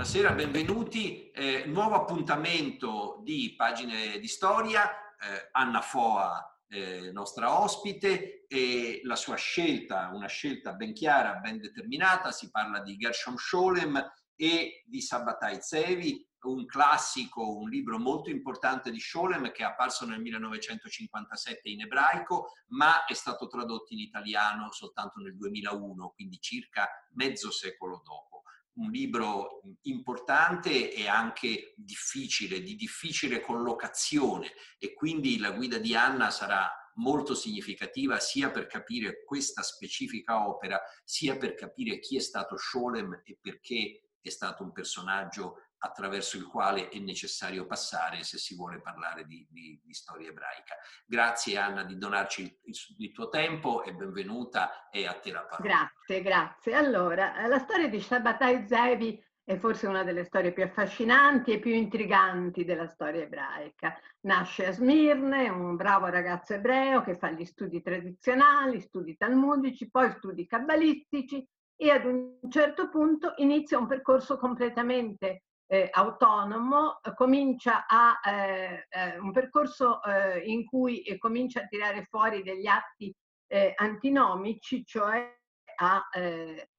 Buonasera, benvenuti. Eh, nuovo appuntamento di Pagine di Storia. Eh, Anna Foa, eh, nostra ospite, e la sua scelta, una scelta ben chiara, ben determinata. Si parla di Gershom Scholem e di Sabbatai Zevi, un classico, un libro molto importante di Scholem che è apparso nel 1957 in ebraico, ma è stato tradotto in italiano soltanto nel 2001, quindi circa mezzo secolo dopo. Un libro importante e anche difficile, di difficile collocazione e quindi la guida di Anna sarà molto significativa sia per capire questa specifica opera, sia per capire chi è stato Scholem e perché è stato un personaggio attraverso il quale è necessario passare se si vuole parlare di, di, di storia ebraica. Grazie Anna di donarci il, il, tuo tempo e benvenuta e a te la parola. Grazie, grazie. Allora, la storia di Shabbatai Zevi è forse una delle storie più affascinanti e più intriganti della storia ebraica. Nasce a Smirne, un bravo ragazzo ebreo che fa gli studi tradizionali, studi talmudici, poi studi kabbalistici e ad un certo punto inizia un percorso completamente eh, autonomo, comincia a eh, eh, un percorso eh, in cui eh, comincia a tirare fuori degli atti eh, antinomici, cioè a,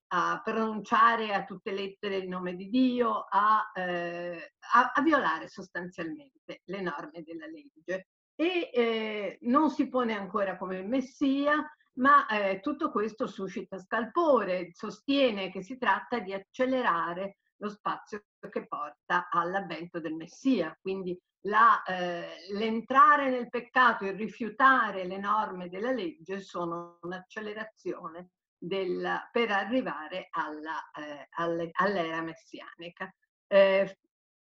a, pronunciare a tutte lettere il nome di Dio, a, a, a violare sostanzialmente le norme della legge. E non si pone ancora come messia, ma eh, tutto questo suscita scalpore, sostiene che si tratta di accelerare lo spazio che porta all'avvento del Messia. Quindi la, eh, l'entrare nel peccato e rifiutare le norme della legge sono un'accelerazione del, per arrivare alla, eh, alle, all'era messianica. Eh,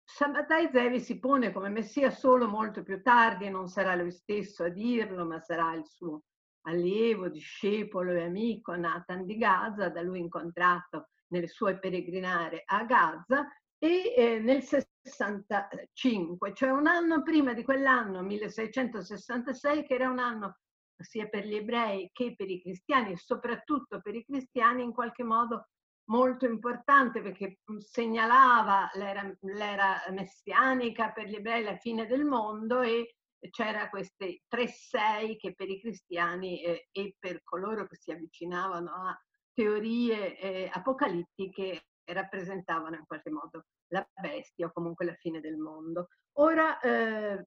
Sabbatai Zevi si pone come Messia solo molto più tardi non sarà lui stesso a dirlo, ma sarà il suo allievo, discepolo e amico Nathan di Gaza, da lui incontrato nelle sue peregrinare a Gaza e eh, nel 65, cioè un anno prima di quell'anno, 1666, che era un anno sia per gli ebrei che per i cristiani e soprattutto per i cristiani in qualche modo molto importante perché mm, segnalava l'era, l'era messianica per gli ebrei la fine del mondo e c'era queste tre sei che per i cristiani eh, e per coloro che si avvicinavano a teorie eh, apocalittiche rappresentavano in qualche modo la bestia o comunque la fine del mondo. Ora, eh,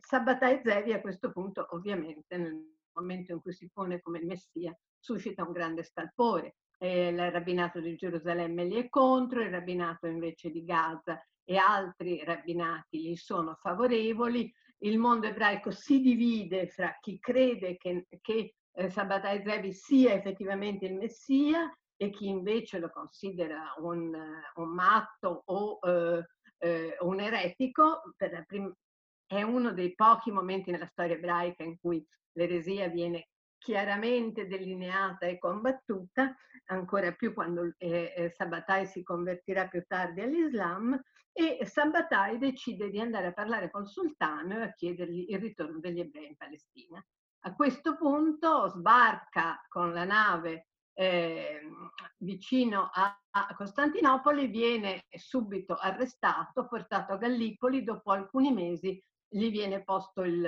Sabbatai Zevi a questo punto, ovviamente, nel momento in cui si pone come il Messia, suscita un grande scalpore. Eh, il rabbinato di Gerusalemme gli è contro, il rabbinato invece di Gaza e altri rabbinati gli sono favorevoli. Il mondo ebraico si divide fra chi crede che, che eh, Sabbatai Zevi sia effettivamente il Messia e chi invece lo considera un, un matto o eh, eh, un eretico, prim- è uno dei pochi momenti nella storia ebraica in cui l'eresia viene chiaramente delineata e combattuta, ancora più quando eh, eh Sabbatai si convertirà più tardi all'Islam, e Sabbatai decide di andare a parlare col sultano e a chiedergli il ritorno degli ebrei in Palestina. A questo punto sbarca con la nave eh, vicino a, a, Costantinopoli, viene subito arrestato, portato a Gallipoli, dopo alcuni mesi gli viene posto il,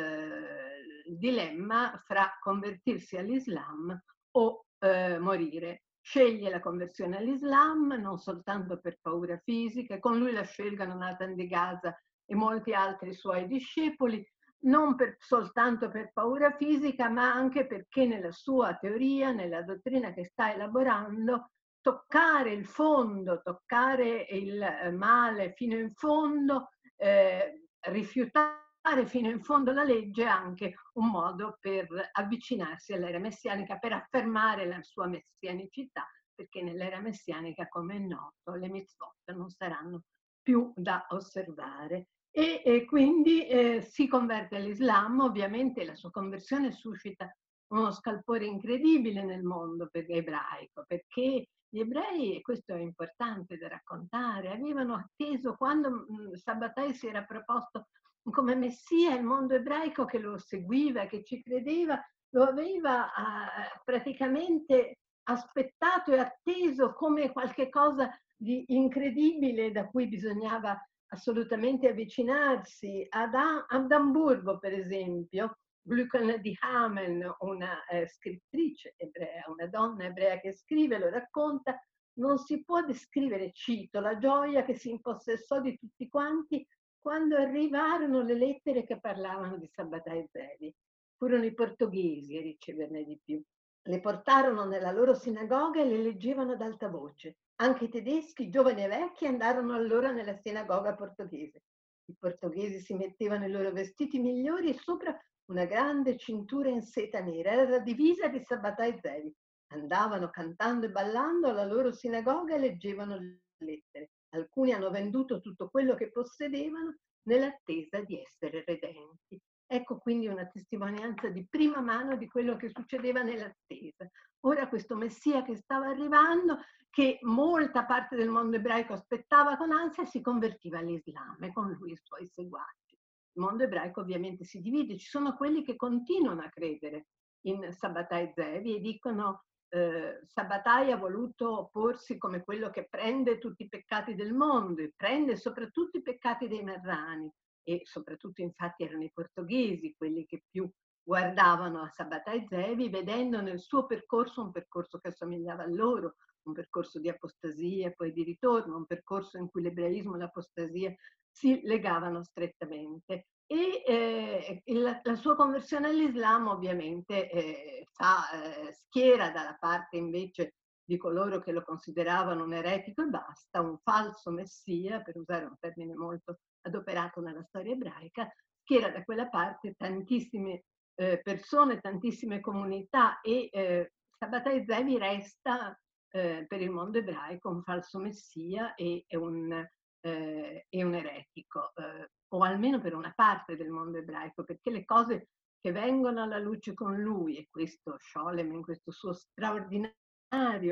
il dilemma fra convertirsi all'Islam o eh, morire. Sceglie la conversione all'Islam non soltanto per paura fisica, con lui la scelgano Nathan di Gaza e molti altri suoi discepoli, non per, soltanto per paura fisica, ma anche perché nella sua teoria, nella dottrina che sta elaborando, toccare il fondo, toccare il eh, male fino in fondo, eh, rifiutare fino in fondo la legge è anche un modo per avvicinarsi all'era messianica, per affermare la sua messianicità, perché nell'era messianica, come è noto, le mitzvot non saranno più da osservare e, e quindi eh, si converte all'Islam, ovviamente la sua conversione suscita uno scalpore incredibile nel mondo per ebraico, perché gli ebrei, e questo è importante da raccontare, avevano atteso quando mh, Sabbatai si era proposto come messia il mondo ebraico che lo seguiva, che ci credeva, lo aveva eh, praticamente aspettato e atteso come qualche cosa di incredibile da cui bisognava assolutamente avvicinarsi. Ad, ad Amburgo, per esempio, Glucken di Hameln, una eh, scrittrice ebrea, una donna ebrea che scrive, lo racconta, non si può descrivere, cito, la gioia che si impossessò di tutti quanti quando arrivarono le lettere che parlavano di Sabbatai Zevi. Furono i portoghesi a riceverne di più. Le portarono nella loro sinagoga e le leggevano ad alta voce. Anche i tedeschi, giovani e vecchi, andarono allora nella sinagoga portoghese. I portoghesi si mettevano i loro vestiti migliori e sopra una grande cintura in seta nera. Era la divisa di Sabbatai Zevi. Andavano cantando e ballando alla loro sinagoga e leggevano le lettere. Alcuni hanno venduto tutto quello che possedevano nell'attesa di essere redenti. Ecco quindi una testimonianza di prima mano di quello che succedeva nell'attesa. Ora questo Messia che stava arrivando, che molta parte del mondo ebraico aspettava con ansia, si convertiva all'Islam e con lui i suoi seguaci. Il mondo ebraico ovviamente si divide, ci sono quelli che continuano a credere in Sabbatai Zevi e dicono eh, Sabbatai ha voluto porsi come quello che prende tutti i peccati del mondo e prende soprattutto i peccati dei marrani e soprattutto infatti erano i portoghesi quelli che più guardavano a Sabbatai Zevi vedendo nel suo percorso un percorso che assomigliava a loro, un percorso di apostasia e poi di ritorno, un percorso in cui l'ebraismo e l'apostasia si legavano strettamente. E eh, la, la, sua conversione all'Islam ovviamente eh, fa, eh, schiera dalla parte invece di coloro che lo consideravano un eretico e basta, un falso messia, per usare un termine molto adoperato nella storia ebraica, schiera da quella parte tantissime eh, persone, tantissime comunità e eh, Sabbatai Zevi resta eh, per il mondo ebraico un falso messia e, e, un, eh, un, eretico o almeno per una parte del mondo ebraico, perché le cose che vengono alla luce con lui, e questo Scholem in questo suo straordinario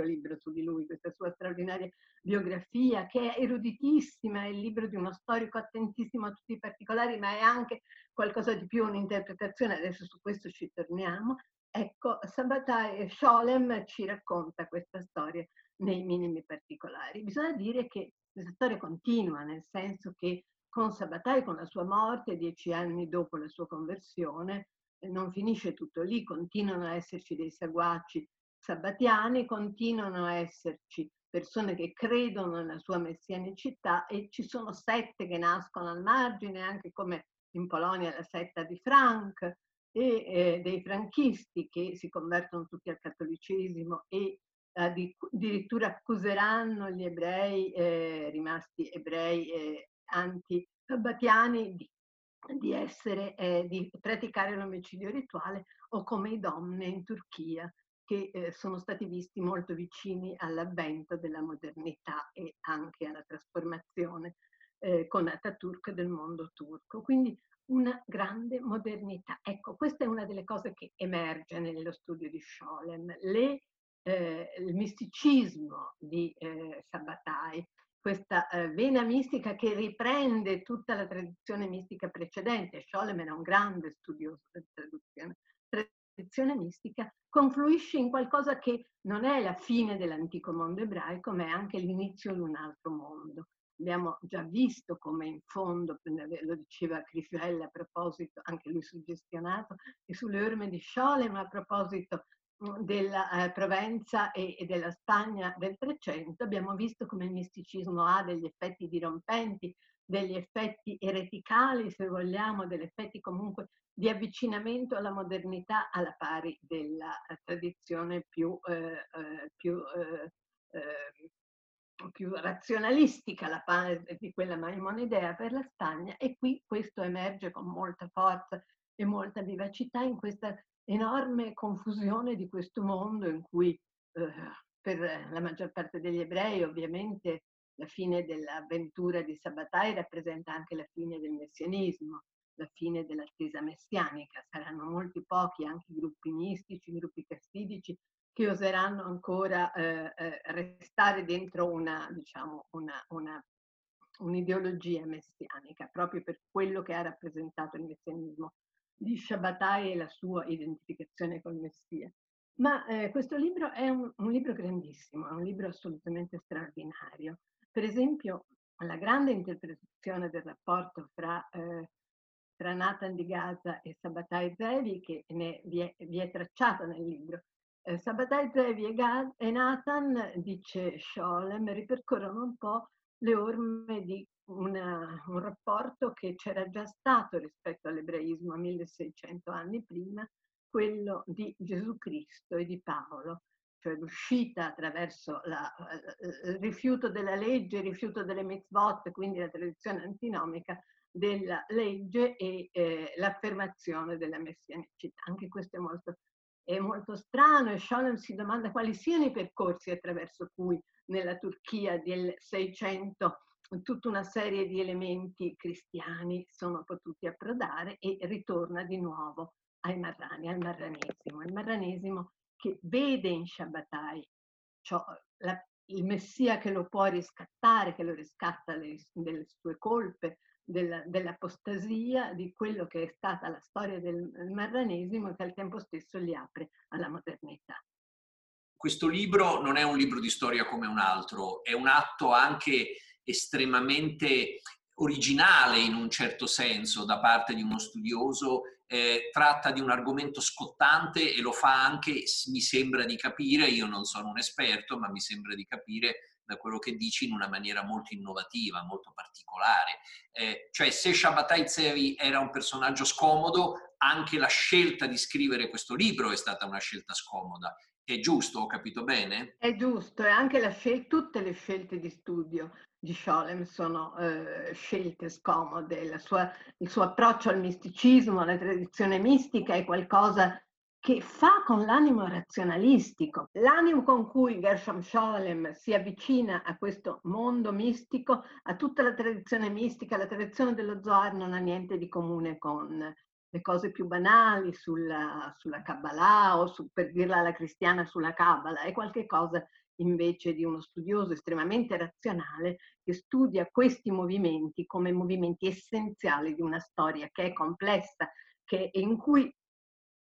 libro su di lui, questa sua straordinaria biografia, che è eruditissima, è il libro di uno storico attentissimo a tutti i particolari, ma è anche qualcosa di più, un'interpretazione, adesso su questo ci torniamo. Ecco, Sabbatai Scholem ci racconta questa storia nei minimi particolari. Bisogna dire che questa storia continua, nel senso che con Sabbatai, con la sua morte, dieci anni dopo la sua conversione, eh, non finisce tutto lì, continuano a esserci dei seguaci sabbatiani, continuano a esserci persone che credono nella sua messianicità e ci sono sette che nascono al margine, anche come in Polonia la setta di Frank e eh, dei franchisti che si convertono tutti al cattolicesimo e addirittura accuseranno gli ebrei eh, rimasti ebrei eh, anti-sabbatiani di, di, essere, eh, di praticare l'omicidio rituale o come i donne in Turchia che eh, sono stati visti molto vicini all'avvento della modernità e anche alla trasformazione eh, con Ataturk del mondo turco. Quindi una grande modernità. Ecco, questa è una delle cose che emerge nello studio di Scholem, le, eh, il misticismo di eh, Sabbatai, questa eh, vena mistica che riprende tutta la tradizione mistica precedente. Scholem era un grande studioso della traduzione. Tradizione mistica confluisce in qualcosa che non è la fine dell'antico mondo ebraico, ma è anche l'inizio di un altro mondo. Abbiamo già visto come in fondo, lo diceva Crifiella a proposito, anche lui suggestionato, e sulle orme di Scholem a proposito della eh, Provenza e, della Spagna del Trecento, abbiamo visto come il misticismo ha degli effetti dirompenti, degli effetti ereticali, se vogliamo, degli effetti comunque di avvicinamento alla modernità alla pari della eh, tradizione più, eh, eh più, eh, ehm, più razionalistica, la pari di quella maimonidea per la Spagna, e qui questo emerge con molta forza e molta vivacità in questa enorme confusione di questo mondo in cui eh, per la maggior parte degli ebrei ovviamente la fine dell'avventura di Sabbatai rappresenta anche la fine del messianismo, la fine dell'attesa messianica. Saranno molti pochi anche i gruppi mistici, i gruppi castidici che oseranno ancora eh, eh, restare dentro una, diciamo, una, una, un'ideologia messianica, proprio per quello che ha rappresentato il messianismo di Shabbatai e la sua identificazione col Messia. Ma eh, questo libro è un, un, libro grandissimo, è un libro assolutamente straordinario. Per esempio, la grande interpretazione del rapporto fra, eh, tra Nathan di Gaza e Sabatai Zevi, che vi, è, vi, è, tracciata nel libro. Eh, Sabatai Zevi e, Gaz, e Nathan, dice Scholem, ripercorrono un po' le orme di una, un rapporto che c'era già stato rispetto all'ebraismo 1600 anni prima, quello di Gesù Cristo e di Paolo, cioè l'uscita attraverso la, il rifiuto della legge, il rifiuto delle mitzvot, quindi la tradizione antinomica della legge e eh, l'affermazione della messianicità. Anche questo è molto, è molto strano e Scholem si domanda quali siano i percorsi attraverso cui nella Turchia del 600 tutta una serie di elementi cristiani sono potuti approdare e ritorna di nuovo ai marrani, al marranesimo. Il marranesimo che vede in Shabbatai cioè, la, il Messia che lo può riscattare, che lo riscatta delle, delle sue colpe, della, dell'apostasia, di quello che è stata la storia del marranesimo e che al tempo stesso li apre alla modernità. Questo libro non è un libro di storia come un altro, è un atto anche estremamente originale in un certo senso da parte di uno studioso, eh, tratta di un argomento scottante e lo fa anche, mi sembra di capire, io non sono un esperto, ma mi sembra di capire da quello che dici in una maniera molto innovativa, molto particolare. Eh, cioè se Shabbatai Zevi era un personaggio scomodo, anche la scelta di scrivere questo libro è stata una scelta scomoda. È giusto, ho capito bene? È giusto, e anche scel- tutte le scelte di studio di Scholem sono eh, scelte scomode, sua, il suo approccio al misticismo, alla tradizione mistica è qualcosa che fa con l'animo razionalistico. L'animo con cui Gershom Scholem si avvicina a questo mondo mistico, a tutta la tradizione mistica, la tradizione dello Zohar non ha niente di comune con le cose più banali sulla, sulla Kabbalah o su, per dirla alla cristiana sulla Kabbalah, è qualcosa invece di uno studioso estremamente razionale che studia questi movimenti come movimenti essenziali di una storia che è complessa, che, in cui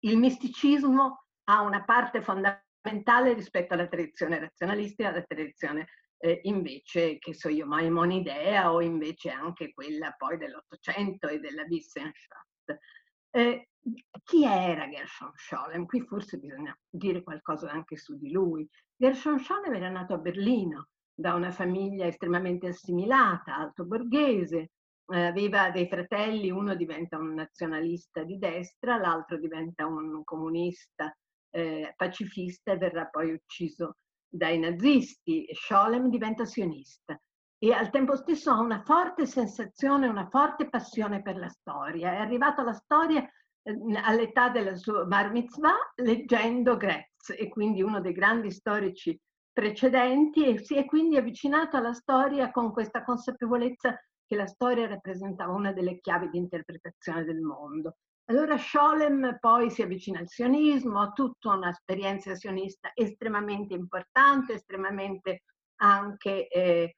il misticismo ha una parte fondamentale rispetto alla tradizione razionalistica, alla tradizione eh, invece, che so io, Maimonidea o invece anche quella poi dell'Ottocento e della Wissenschaft. Eh, chi era Gershon Scholem? Qui forse bisogna dire qualcosa anche su di lui. Gershon Scholem era nato a Berlino da una famiglia estremamente assimilata, alto borghese, eh, aveva dei fratelli, uno diventa un nazionalista di destra, l'altro diventa un comunista eh, pacifista e verrà poi ucciso dai nazisti. Scholem diventa sionista e al tempo stesso ha una forte sensazione, una forte passione per la storia. È arrivato alla storia all'età della sua bar mitzvah leggendo Gretz e quindi uno dei grandi storici precedenti e si è quindi avvicinato alla storia con questa consapevolezza che la storia rappresentava una delle chiavi di interpretazione del mondo. Allora Scholem poi si avvicina al sionismo, ha tutta un'esperienza sionista estremamente importante, estremamente anche eh,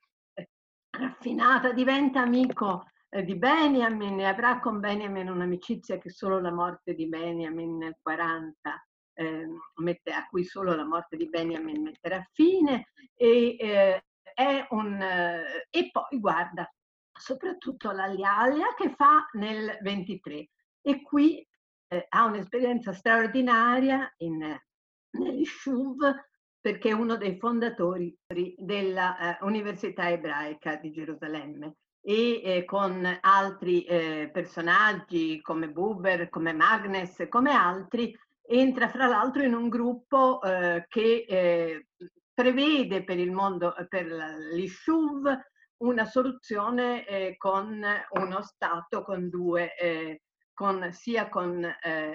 raffinata, diventa amico eh, di Benjamin e avrà con Benjamin un'amicizia che solo la morte di Benjamin nel 40 eh, mette, a cui solo la morte di Benjamin metterà fine e, eh, un, eh, e poi guarda soprattutto l'Alialia che fa nel 23 e qui eh, ha un'esperienza straordinaria in, negli Shuv perché è uno dei fondatori dell'Università eh, Ebraica di Gerusalemme e eh, con altri eh, personaggi come Buber, come Magnes, come altri, entra fra l'altro in un gruppo eh, che eh, prevede per il mondo, per l'Ishuv, una soluzione eh, con uno Stato con due, con, sia con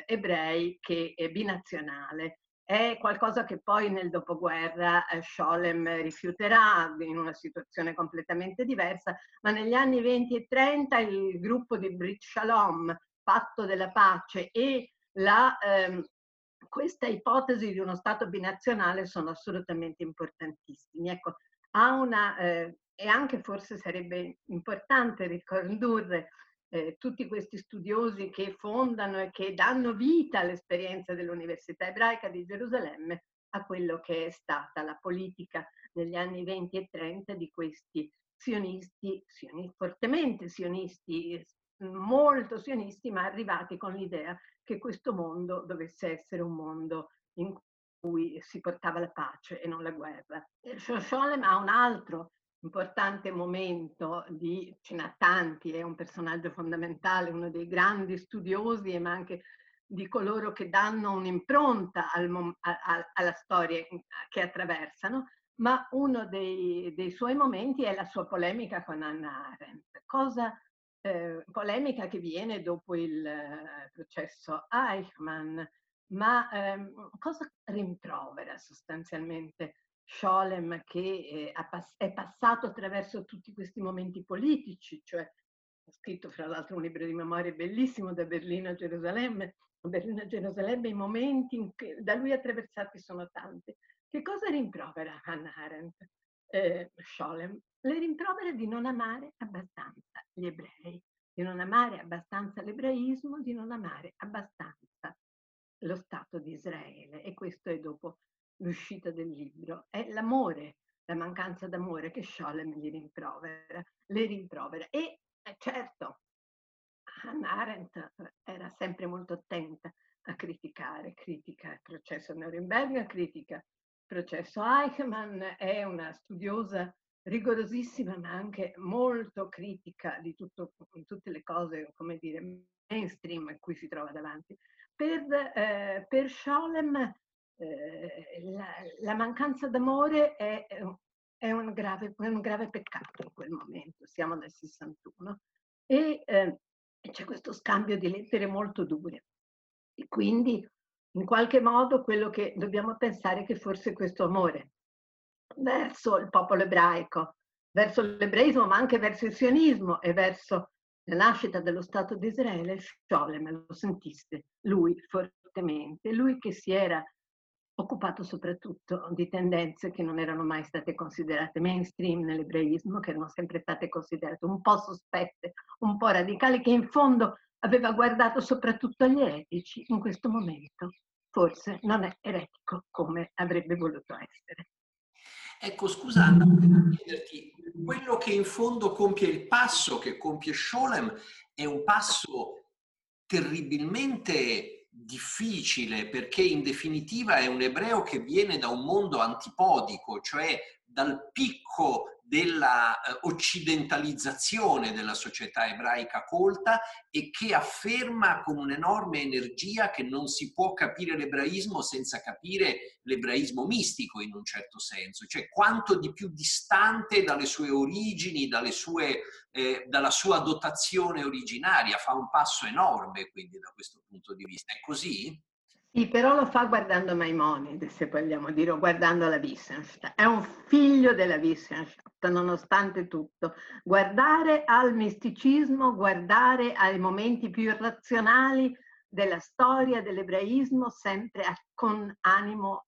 ebrei che binazionale è qualcosa che poi nel dopoguerra eh, Scholem rifiuterà in una situazione completamente diversa, ma negli anni 20 e 30 il gruppo di Brit Shalom, patto della pace e la, ehm, questa ipotesi di uno Stato binazionale sono assolutamente importantissimi. Ecco, ha una, eh, e anche forse sarebbe importante ricondurre eh, tutti questi studiosi che fondano e che danno vita all'esperienza dell'Università ebraica di Gerusalemme a quello che è stata la politica negli anni 20 e 30 di questi sionisti, sionisti fortemente sionisti, molto sionisti, ma arrivati con l'idea che questo mondo dovesse essere un mondo in cui si portava la pace e non la guerra. Scholem ha un altro importante momento di, ce n'ha tanti, è un personaggio fondamentale, uno dei grandi studiosi, ma anche di coloro che danno un'impronta al, alla storia che attraversano, ma uno dei, dei, suoi momenti è la sua polemica con Anna Arendt. Cosa, eh, polemica che viene dopo il eh, processo Eichmann, ma ehm, cosa rimprovera sostanzialmente Scholem che eh, è passato attraverso tutti questi momenti politici, cioè ha scritto fra l'altro un libro di memorie bellissimo da Berlino a Gerusalemme, Berlino a Gerusalemme i momenti da lui attraversati sono tanti. Che cosa rimprovera Hannah Arendt? Eh, Scholem le rimprovera di non amare abbastanza gli ebrei, di non amare abbastanza l'ebraismo, di non amare abbastanza lo Stato di Israele. E questo è dopo l'uscita del libro, è l'amore, la mancanza d'amore che Scholem gli rimprovera, le rimprovera. E eh, certo, Hannah Arendt era sempre molto attenta a criticare, critica il processo Nuremberg, critica il processo Eichmann, è una studiosa rigorosissima ma anche molto critica di tutto, tutte le cose, come dire, mainstream a cui si trova davanti. Per, eh, per Scholem eh, la, la, mancanza d'amore è, è, un grave, è, un grave, peccato in quel momento, siamo nel 61, e eh, c'è questo scambio di lettere molto dure. E quindi in qualche modo quello che dobbiamo pensare è che forse questo amore verso il popolo ebraico, verso l'ebraismo, ma anche verso il sionismo e verso la nascita dello Stato di Israele, Scholem lo sentisse lui fortemente, lui che si era occupato soprattutto di tendenze che non erano mai state considerate mainstream nell'ebraismo, che erano sempre state considerate un po' sospette, un po' radicali, che in fondo aveva guardato soprattutto agli eretici, in questo momento forse non è eretico come avrebbe voluto essere. Ecco, scusa Anna, volevo chiederti, quello che in fondo compie il passo che compie Scholem è un passo terribilmente difficile perché in definitiva è un ebreo che viene da un mondo antipodico, cioè dal picco della eh, occidentalizzazione della società ebraica colta e che afferma con un'enorme energia che non si può capire l'ebraismo senza capire l'ebraismo mistico in un certo senso, cioè quanto di più distante dalle sue origini, dalle sue, eh, dalla sua dotazione originaria, fa un passo enorme quindi da questo punto di vista. È così? Sì, però lo fa guardando Maimonides, se vogliamo dire, o guardando la Wissenschaft. È un figlio della Wissenschaft, nonostante tutto. Guardare al misticismo, guardare ai momenti più irrazionali della storia dell'ebraismo, sempre con animo,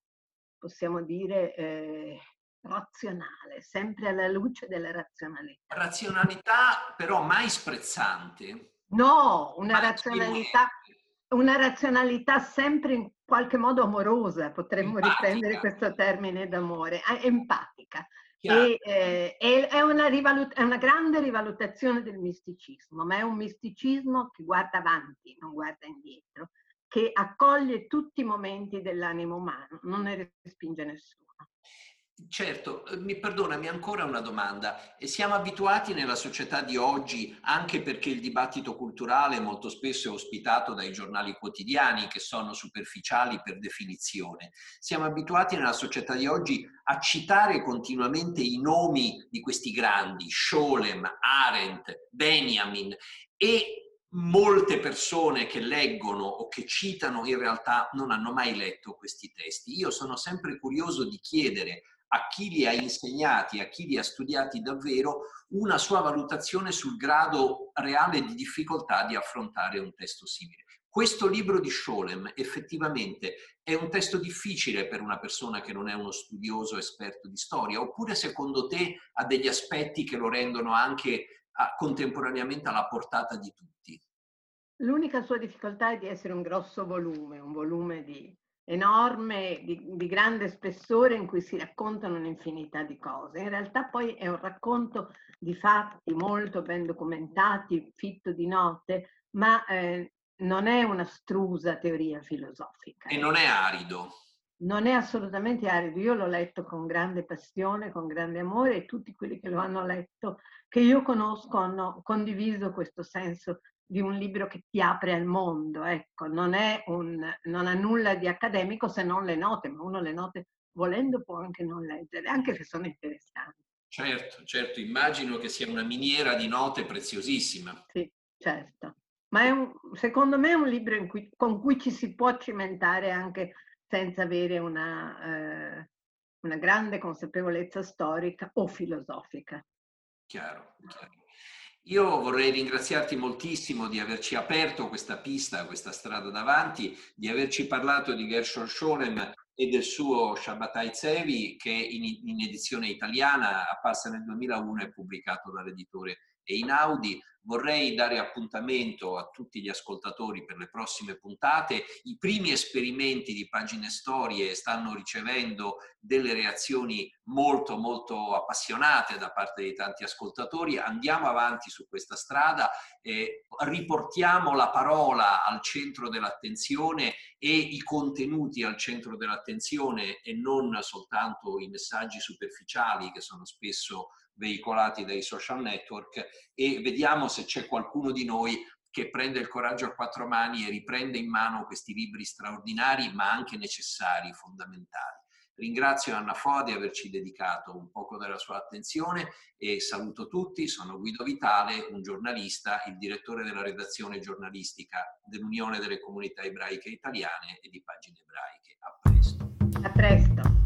possiamo dire, eh, razionale, sempre alla luce della razionalità. Razionalità però mai sprezzante. No, una razionalità una razionalità sempre in qualche modo amorosa, potremmo empatica. riprendere questo termine d'amore, empatica. E, eh, è, una rivalut- è una grande rivalutazione del misticismo, ma è un misticismo che guarda avanti, non guarda indietro, che accoglie tutti i momenti dell'animo umano, non ne respinge nessuno. Certo, mi perdonami ancora una domanda. Siamo abituati nella società di oggi, anche perché il dibattito culturale molto spesso è ospitato dai giornali quotidiani che sono superficiali per definizione. Siamo abituati nella società di oggi a citare continuamente i nomi di questi grandi, Scholem, Arendt, Benjamin e molte persone che leggono o che citano in realtà non hanno mai letto questi testi. Io sono sempre curioso di chiedere a chi li ha insegnati, a chi li ha studiati davvero, una sua valutazione sul grado reale di difficoltà di affrontare un testo simile. Questo libro di Scholem effettivamente è un testo difficile per una persona che non è uno studioso esperto di storia, oppure secondo te ha degli aspetti che lo rendono anche a, contemporaneamente alla portata di tutti. L'unica sua difficoltà è di essere un grosso volume, un volume di enorme, di, di, grande spessore in cui si raccontano un'infinità di cose. In realtà poi è un racconto di fatti molto ben documentati, fitto di note, ma eh, non è una strusa teoria filosofica. E non è arido. Non è assolutamente arido. Io l'ho letto con grande passione, con grande amore e tutti quelli che lo hanno letto, che io conosco, hanno condiviso questo senso di un libro che ti apre al mondo, ecco, non, un, non ha nulla di accademico se non le note, ma uno le note volendo può anche non leggere, anche se sono interessanti. Certo, certo, immagino che sia una miniera di note preziosissima. Sì, certo. Ma è un, secondo me è un libro cui, con cui ci si può cimentare anche senza avere una, eh, una grande consapevolezza storica o filosofica. Chiaro, chiaro. Io vorrei ringraziarti moltissimo di averci aperto questa pista, questa strada davanti, di averci parlato di Gershon Scholem e del suo Shabbatai Tzevi che in, in edizione italiana, apparsa nel 2001 e pubblicato dall'editore Einaudi. Vorrei dare appuntamento a tutti gli ascoltatori per le prossime puntate. I primi esperimenti di pagine storie stanno ricevendo delle reazioni molto molto appassionate da parte di tanti ascoltatori. Andiamo avanti su questa strada, eh, riportiamo la parola al centro dell'attenzione e i contenuti al centro dell'attenzione e non soltanto i messaggi superficiali che sono spesso veicolati dai social network e vediamo se c'è qualcuno di noi che prende il coraggio a quattro mani e riprende in mano questi libri straordinari ma anche necessari, fondamentali. Ringrazio Anna Foa di averci dedicato un poco della sua attenzione e saluto tutti. Sono Guido Vitale, un giornalista, il direttore della redazione giornalistica dell'Unione delle Comunità Ebraiche Italiane e di Pagine Ebraiche. A presto. A presto.